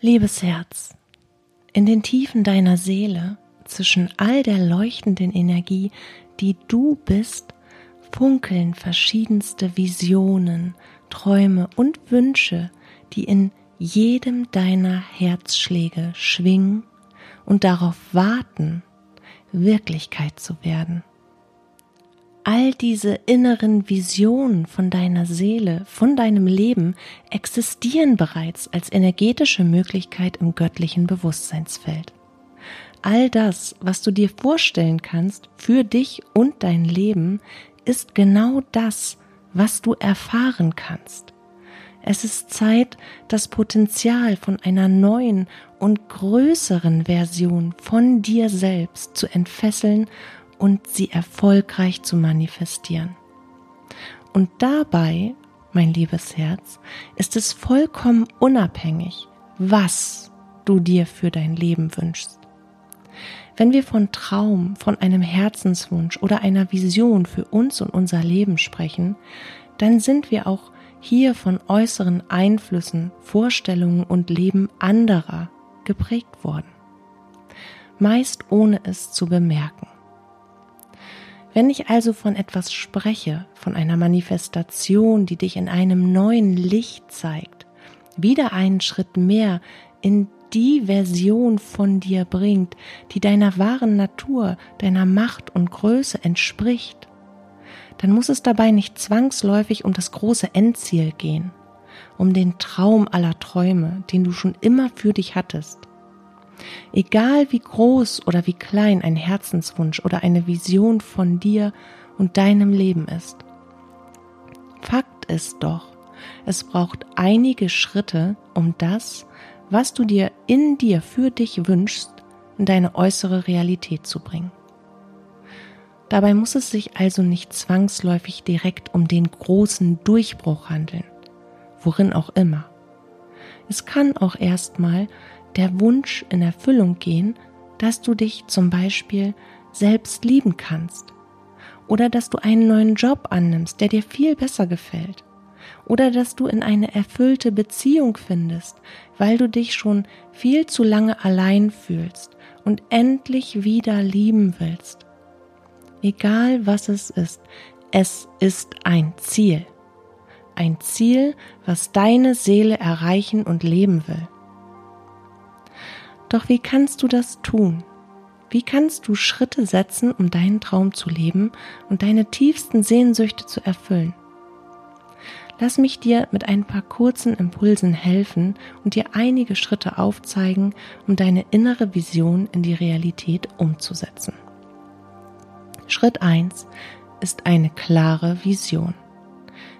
Liebes Herz, in den Tiefen deiner Seele, zwischen all der leuchtenden Energie, die du bist, funkeln verschiedenste Visionen, Träume und Wünsche, die in jedem deiner Herzschläge schwingen und darauf warten, Wirklichkeit zu werden. All diese inneren Visionen von deiner Seele, von deinem Leben existieren bereits als energetische Möglichkeit im göttlichen Bewusstseinsfeld. All das, was du dir vorstellen kannst für dich und dein Leben, ist genau das, was du erfahren kannst. Es ist Zeit, das Potenzial von einer neuen und größeren Version von dir selbst zu entfesseln und sie erfolgreich zu manifestieren. Und dabei, mein liebes Herz, ist es vollkommen unabhängig, was du dir für dein Leben wünschst. Wenn wir von Traum, von einem Herzenswunsch oder einer Vision für uns und unser Leben sprechen, dann sind wir auch hier von äußeren Einflüssen, Vorstellungen und Leben anderer geprägt worden, meist ohne es zu bemerken. Wenn ich also von etwas spreche, von einer Manifestation, die dich in einem neuen Licht zeigt, wieder einen Schritt mehr in die Version von dir bringt, die deiner wahren Natur, deiner Macht und Größe entspricht, dann muss es dabei nicht zwangsläufig um das große Endziel gehen, um den Traum aller Träume, den du schon immer für dich hattest. Egal wie groß oder wie klein ein Herzenswunsch oder eine Vision von dir und deinem Leben ist. Fakt ist doch, es braucht einige Schritte, um das, was du dir in dir für dich wünschst, in deine äußere Realität zu bringen. Dabei muss es sich also nicht zwangsläufig direkt um den großen Durchbruch handeln, worin auch immer. Es kann auch erstmal der Wunsch in Erfüllung gehen, dass du dich zum Beispiel selbst lieben kannst oder dass du einen neuen Job annimmst, der dir viel besser gefällt oder dass du in eine erfüllte Beziehung findest, weil du dich schon viel zu lange allein fühlst und endlich wieder lieben willst. Egal was es ist, es ist ein Ziel. Ein Ziel, was deine Seele erreichen und leben will. Doch wie kannst du das tun? Wie kannst du Schritte setzen, um deinen Traum zu leben und deine tiefsten Sehnsüchte zu erfüllen? Lass mich dir mit ein paar kurzen Impulsen helfen und dir einige Schritte aufzeigen, um deine innere Vision in die Realität umzusetzen. Schritt 1 ist eine klare Vision.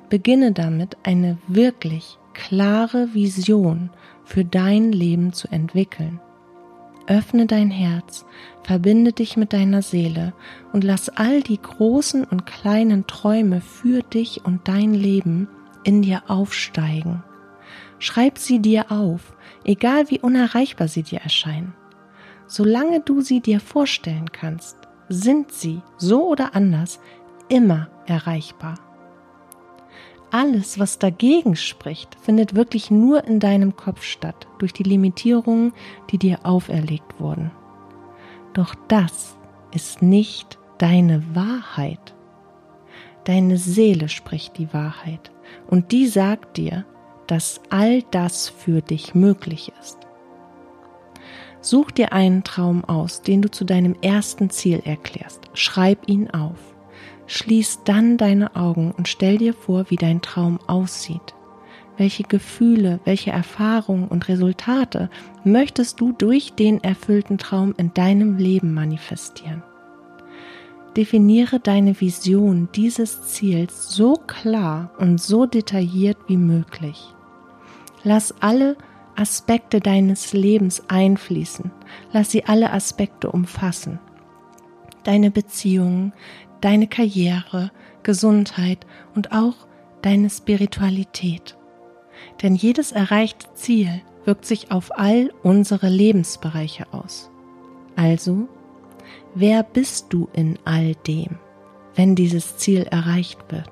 Beginne damit, eine wirklich klare Vision für dein Leben zu entwickeln. Öffne dein Herz, verbinde dich mit deiner Seele und lass all die großen und kleinen Träume für dich und dein Leben in dir aufsteigen. Schreib sie dir auf, egal wie unerreichbar sie dir erscheinen. Solange du sie dir vorstellen kannst, sind sie, so oder anders, immer erreichbar. Alles, was dagegen spricht, findet wirklich nur in deinem Kopf statt, durch die Limitierungen, die dir auferlegt wurden. Doch das ist nicht deine Wahrheit. Deine Seele spricht die Wahrheit und die sagt dir, dass all das für dich möglich ist. Such dir einen Traum aus, den du zu deinem ersten Ziel erklärst. Schreib ihn auf. Schließ dann deine Augen und stell dir vor, wie dein Traum aussieht. Welche Gefühle, welche Erfahrungen und Resultate möchtest du durch den erfüllten Traum in deinem Leben manifestieren? Definiere deine Vision dieses Ziels so klar und so detailliert wie möglich. Lass alle Aspekte deines Lebens einfließen. Lass sie alle Aspekte umfassen. Deine Beziehungen, deine Karriere, Gesundheit und auch deine Spiritualität. Denn jedes erreichte Ziel wirkt sich auf all unsere Lebensbereiche aus. Also Wer bist du in all dem, wenn dieses Ziel erreicht wird?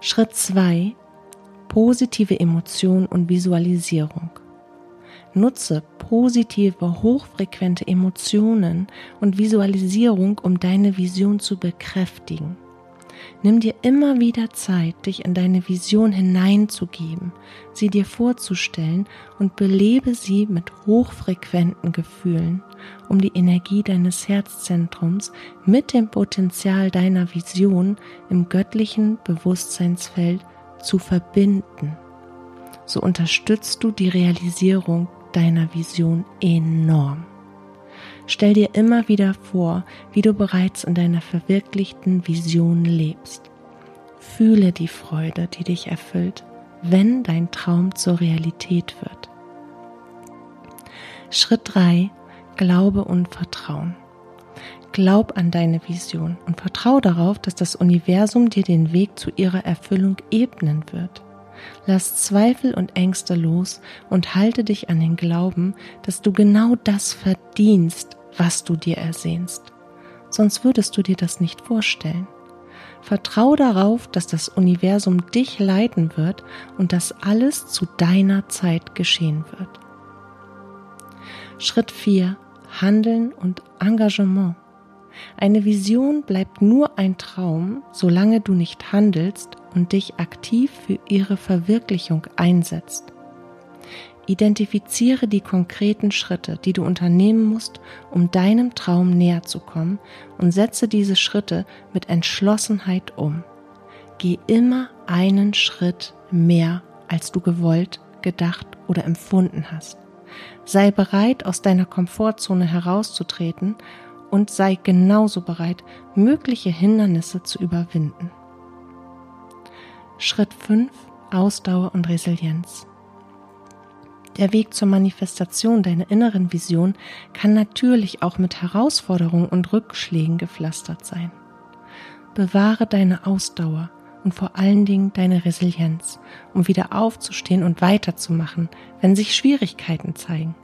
Schritt 2. positive Emotion und Visualisierung. Nutze positive, hochfrequente Emotionen und Visualisierung, um deine Vision zu bekräftigen. Nimm dir immer wieder Zeit, dich in deine Vision hineinzugeben, sie dir vorzustellen und belebe sie mit hochfrequenten Gefühlen, um die Energie deines Herzzentrums mit dem Potenzial deiner Vision im göttlichen Bewusstseinsfeld zu verbinden. So unterstützt du die Realisierung deiner Vision enorm. Stell dir immer wieder vor, wie du bereits in deiner verwirklichten Vision lebst. Fühle die Freude, die dich erfüllt, wenn dein Traum zur Realität wird. Schritt 3. Glaube und Vertrauen. Glaub an deine Vision und vertraue darauf, dass das Universum dir den Weg zu ihrer Erfüllung ebnen wird. Lass Zweifel und Ängste los und halte dich an den Glauben, dass du genau das verdienst, was du dir ersehnst. Sonst würdest du dir das nicht vorstellen. Vertrau darauf, dass das Universum dich leiten wird und dass alles zu deiner Zeit geschehen wird. Schritt 4. Handeln und Engagement. Eine Vision bleibt nur ein Traum, solange du nicht handelst und dich aktiv für ihre Verwirklichung einsetzt. Identifiziere die konkreten Schritte, die du unternehmen musst, um deinem Traum näher zu kommen und setze diese Schritte mit Entschlossenheit um. Geh immer einen Schritt mehr, als du gewollt, gedacht oder empfunden hast. Sei bereit, aus deiner Komfortzone herauszutreten und sei genauso bereit, mögliche Hindernisse zu überwinden. Schritt 5 Ausdauer und Resilienz. Der Weg zur Manifestation deiner inneren Vision kann natürlich auch mit Herausforderungen und Rückschlägen gepflastert sein. Bewahre deine Ausdauer und vor allen Dingen deine Resilienz, um wieder aufzustehen und weiterzumachen, wenn sich Schwierigkeiten zeigen.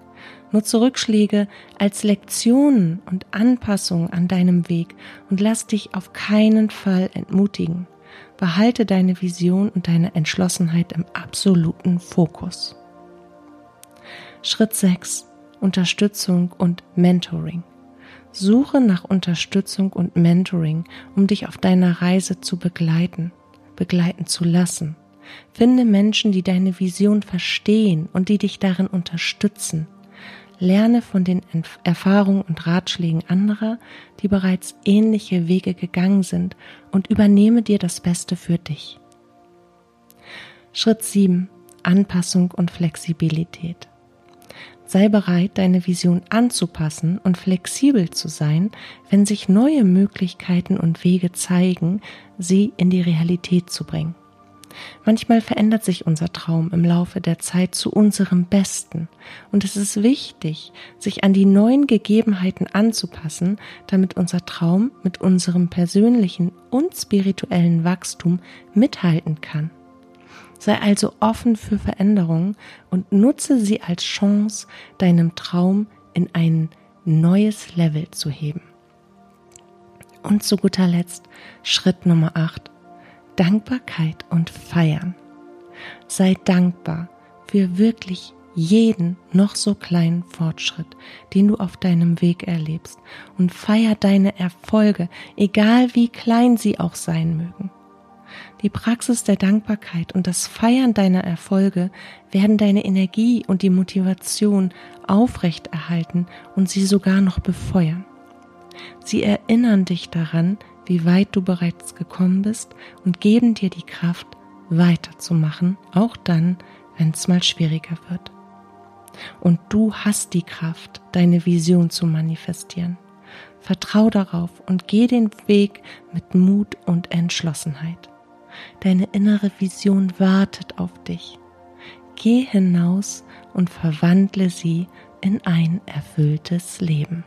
Nutze Rückschläge als Lektionen und Anpassungen an deinem Weg und lass dich auf keinen Fall entmutigen. Behalte deine Vision und deine Entschlossenheit im absoluten Fokus. Schritt 6. Unterstützung und Mentoring. Suche nach Unterstützung und Mentoring, um dich auf deiner Reise zu begleiten, begleiten zu lassen. Finde Menschen, die deine Vision verstehen und die dich darin unterstützen. Lerne von den Erfahrungen und Ratschlägen anderer, die bereits ähnliche Wege gegangen sind und übernehme dir das Beste für dich. Schritt 7. Anpassung und Flexibilität. Sei bereit, deine Vision anzupassen und flexibel zu sein, wenn sich neue Möglichkeiten und Wege zeigen, sie in die Realität zu bringen. Manchmal verändert sich unser Traum im Laufe der Zeit zu unserem Besten und es ist wichtig, sich an die neuen Gegebenheiten anzupassen, damit unser Traum mit unserem persönlichen und spirituellen Wachstum mithalten kann. Sei also offen für Veränderungen und nutze sie als Chance, deinem Traum in ein neues Level zu heben. Und zu guter Letzt Schritt Nummer 8. Dankbarkeit und Feiern. Sei dankbar für wirklich jeden noch so kleinen Fortschritt, den du auf deinem Weg erlebst und feier deine Erfolge, egal wie klein sie auch sein mögen. Die Praxis der Dankbarkeit und das Feiern deiner Erfolge werden deine Energie und die Motivation aufrechterhalten und sie sogar noch befeuern. Sie erinnern dich daran, wie weit du bereits gekommen bist und geben dir die Kraft, weiterzumachen, auch dann, wenn es mal schwieriger wird. Und du hast die Kraft, deine Vision zu manifestieren. Vertrau darauf und geh den Weg mit Mut und Entschlossenheit. Deine innere Vision wartet auf dich. Geh hinaus und verwandle sie in ein erfülltes Leben.